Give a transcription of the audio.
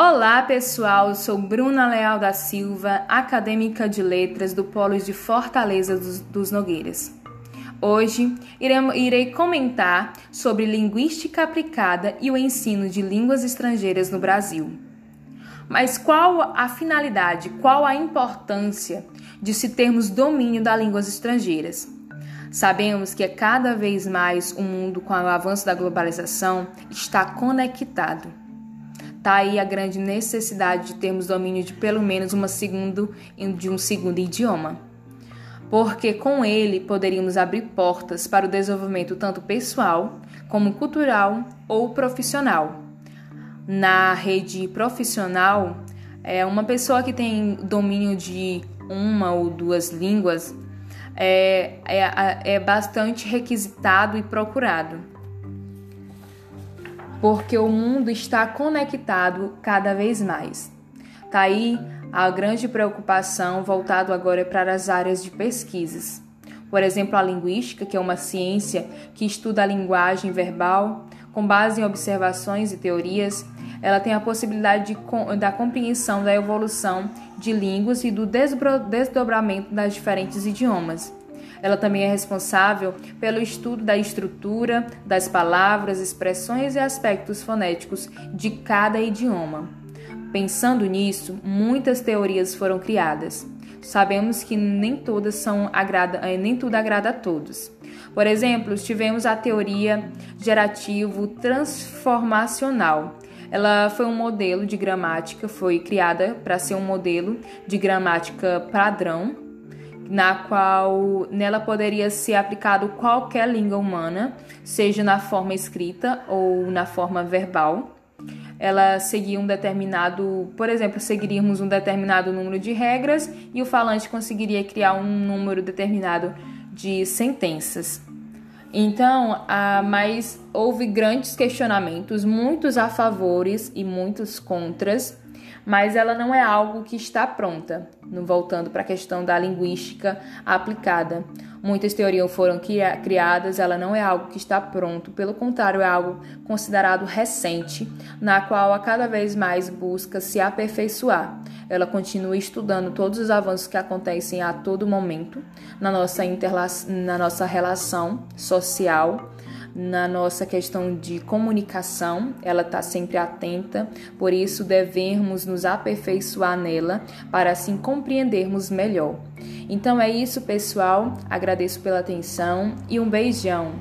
Olá, pessoal. Eu sou Bruna Leal da Silva, acadêmica de letras do Polo de Fortaleza dos, Nogueiras. Hoje irei comentar sobre linguística aplicada e o ensino de línguas estrangeiras no Brasil. Mas qual a finalidade, qual a importância de se termos domínio das línguas estrangeiras? Sabemos que cada vez mais o mundo, com o avanço da globalização, está conectado. Está aí a grande necessidade de termos domínio de pelo menos uma segundo, de um segundo idioma. Porque com ele poderíamos abrir portas para o desenvolvimento tanto pessoal como cultural ou profissional. Na rede profissional, é uma pessoa que tem domínio de uma ou duas línguas é, é, é bastante requisitado e procurado porque o mundo está conectado cada vez mais. Tá aí a grande preocupação voltado agora para as áreas de pesquisas. Por exemplo, a linguística, que é uma ciência que estuda a linguagem verbal com base em observações e teorias, ela tem a possibilidade de, da compreensão da evolução de línguas e do desdobramento das diferentes idiomas. Ela também é responsável pelo estudo da estrutura das palavras, expressões e aspectos fonéticos de cada idioma. Pensando nisso, muitas teorias foram criadas. Sabemos que nem todas são agrada, eh, nem tudo agrada a todos. Por exemplo, tivemos a teoria gerativo transformacional. Ela foi um modelo de gramática, foi criada para ser um modelo de gramática padrão na qual nela poderia ser aplicado qualquer língua humana, seja na forma escrita ou na forma verbal. Ela seguia um determinado, por exemplo, seguiríamos um determinado número de regras e o falante conseguiria criar um número determinado de sentenças. Então, ah, mas houve grandes questionamentos, muitos a favores e muitos contras mas ela não é algo que está pronta. Voltando para a questão da linguística aplicada. Muitas teorias foram criadas, ela não é algo que está pronto, pelo contrário, é algo considerado recente, na qual a cada vez mais busca se aperfeiçoar. Ela continua estudando todos os avanços que acontecem a todo momento na nossa, na nossa relação social na nossa questão de comunicação, ela está sempre atenta, por isso devemos nos aperfeiçoar nela para assim compreendermos melhor. Então é isso, pessoal. Agradeço pela atenção e um beijão.